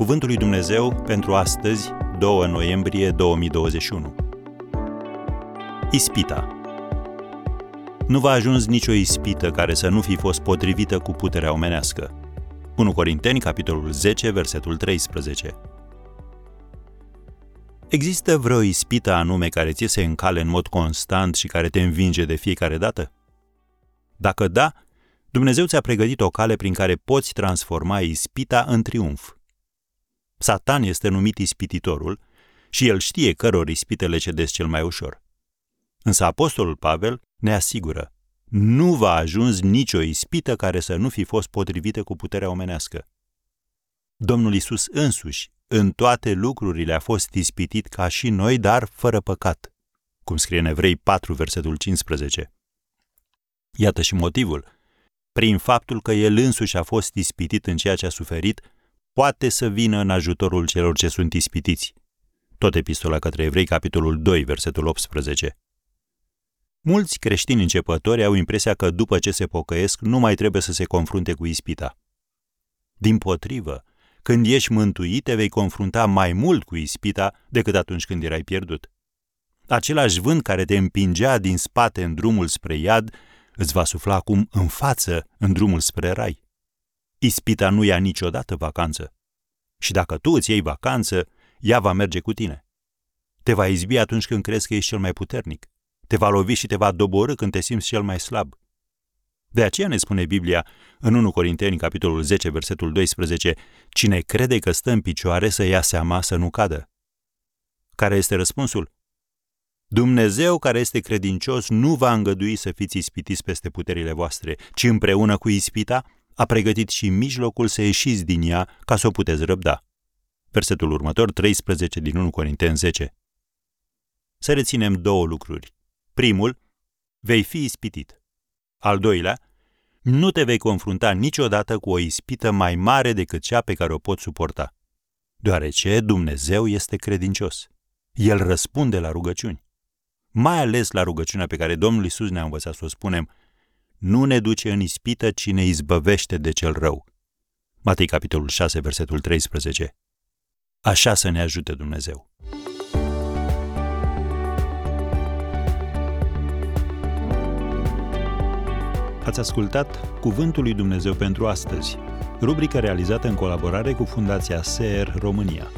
Cuvântul lui Dumnezeu pentru astăzi, 2 noiembrie 2021. Ispita. Nu va ajuns nicio ispită care să nu fi fost potrivită cu puterea omenească. 1 Corinteni, capitolul 10, versetul 13. Există vreo ispită anume care ți se încale în mod constant și care te învinge de fiecare dată? Dacă da, Dumnezeu ți-a pregătit o cale prin care poți transforma ispita în triumf. Satan este numit ispititorul și el știe căror ispite le cedesc cel mai ușor. Însă apostolul Pavel ne asigură, nu va ajuns nicio ispită care să nu fi fost potrivită cu puterea omenească. Domnul Isus însuși, în toate lucrurile, a fost ispitit ca și noi, dar fără păcat, cum scrie în Evrei 4, versetul 15. Iată și motivul. Prin faptul că el însuși a fost ispitit în ceea ce a suferit, poate să vină în ajutorul celor ce sunt ispitiți. Tot epistola către Evrei, capitolul 2, versetul 18. Mulți creștini începători au impresia că după ce se pocăiesc nu mai trebuie să se confrunte cu ispita. Din potrivă, când ești mântuit, te vei confrunta mai mult cu ispita decât atunci când erai pierdut. Același vânt care te împingea din spate în drumul spre iad îți va sufla acum în față în drumul spre rai. Ispita nu ia niciodată vacanță. Și dacă tu îți iei vacanță, ea va merge cu tine. Te va izbi atunci când crezi că ești cel mai puternic. Te va lovi și te va doborâ când te simți cel mai slab. De aceea ne spune Biblia în 1 Corinteni, capitolul 10, versetul 12, cine crede că stă în picioare să ia seama să nu cadă. Care este răspunsul? Dumnezeu care este credincios nu va îngădui să fiți ispitiți peste puterile voastre, ci împreună cu ispita a pregătit și mijlocul să ieșiți din ea ca să o puteți răbda. Versetul următor, 13 din 1 Corinteni 10. Să reținem două lucruri. Primul, vei fi ispitit. Al doilea, nu te vei confrunta niciodată cu o ispită mai mare decât cea pe care o poți suporta. Deoarece Dumnezeu este credincios. El răspunde la rugăciuni. Mai ales la rugăciunea pe care Domnul Isus ne-a învățat să o spunem, nu ne duce în ispită, ci ne izbăvește de cel rău. Matei, capitolul 6, versetul 13. Așa să ne ajute Dumnezeu. Ați ascultat Cuvântul lui Dumnezeu pentru astăzi, rubrica realizată în colaborare cu Fundația SER România.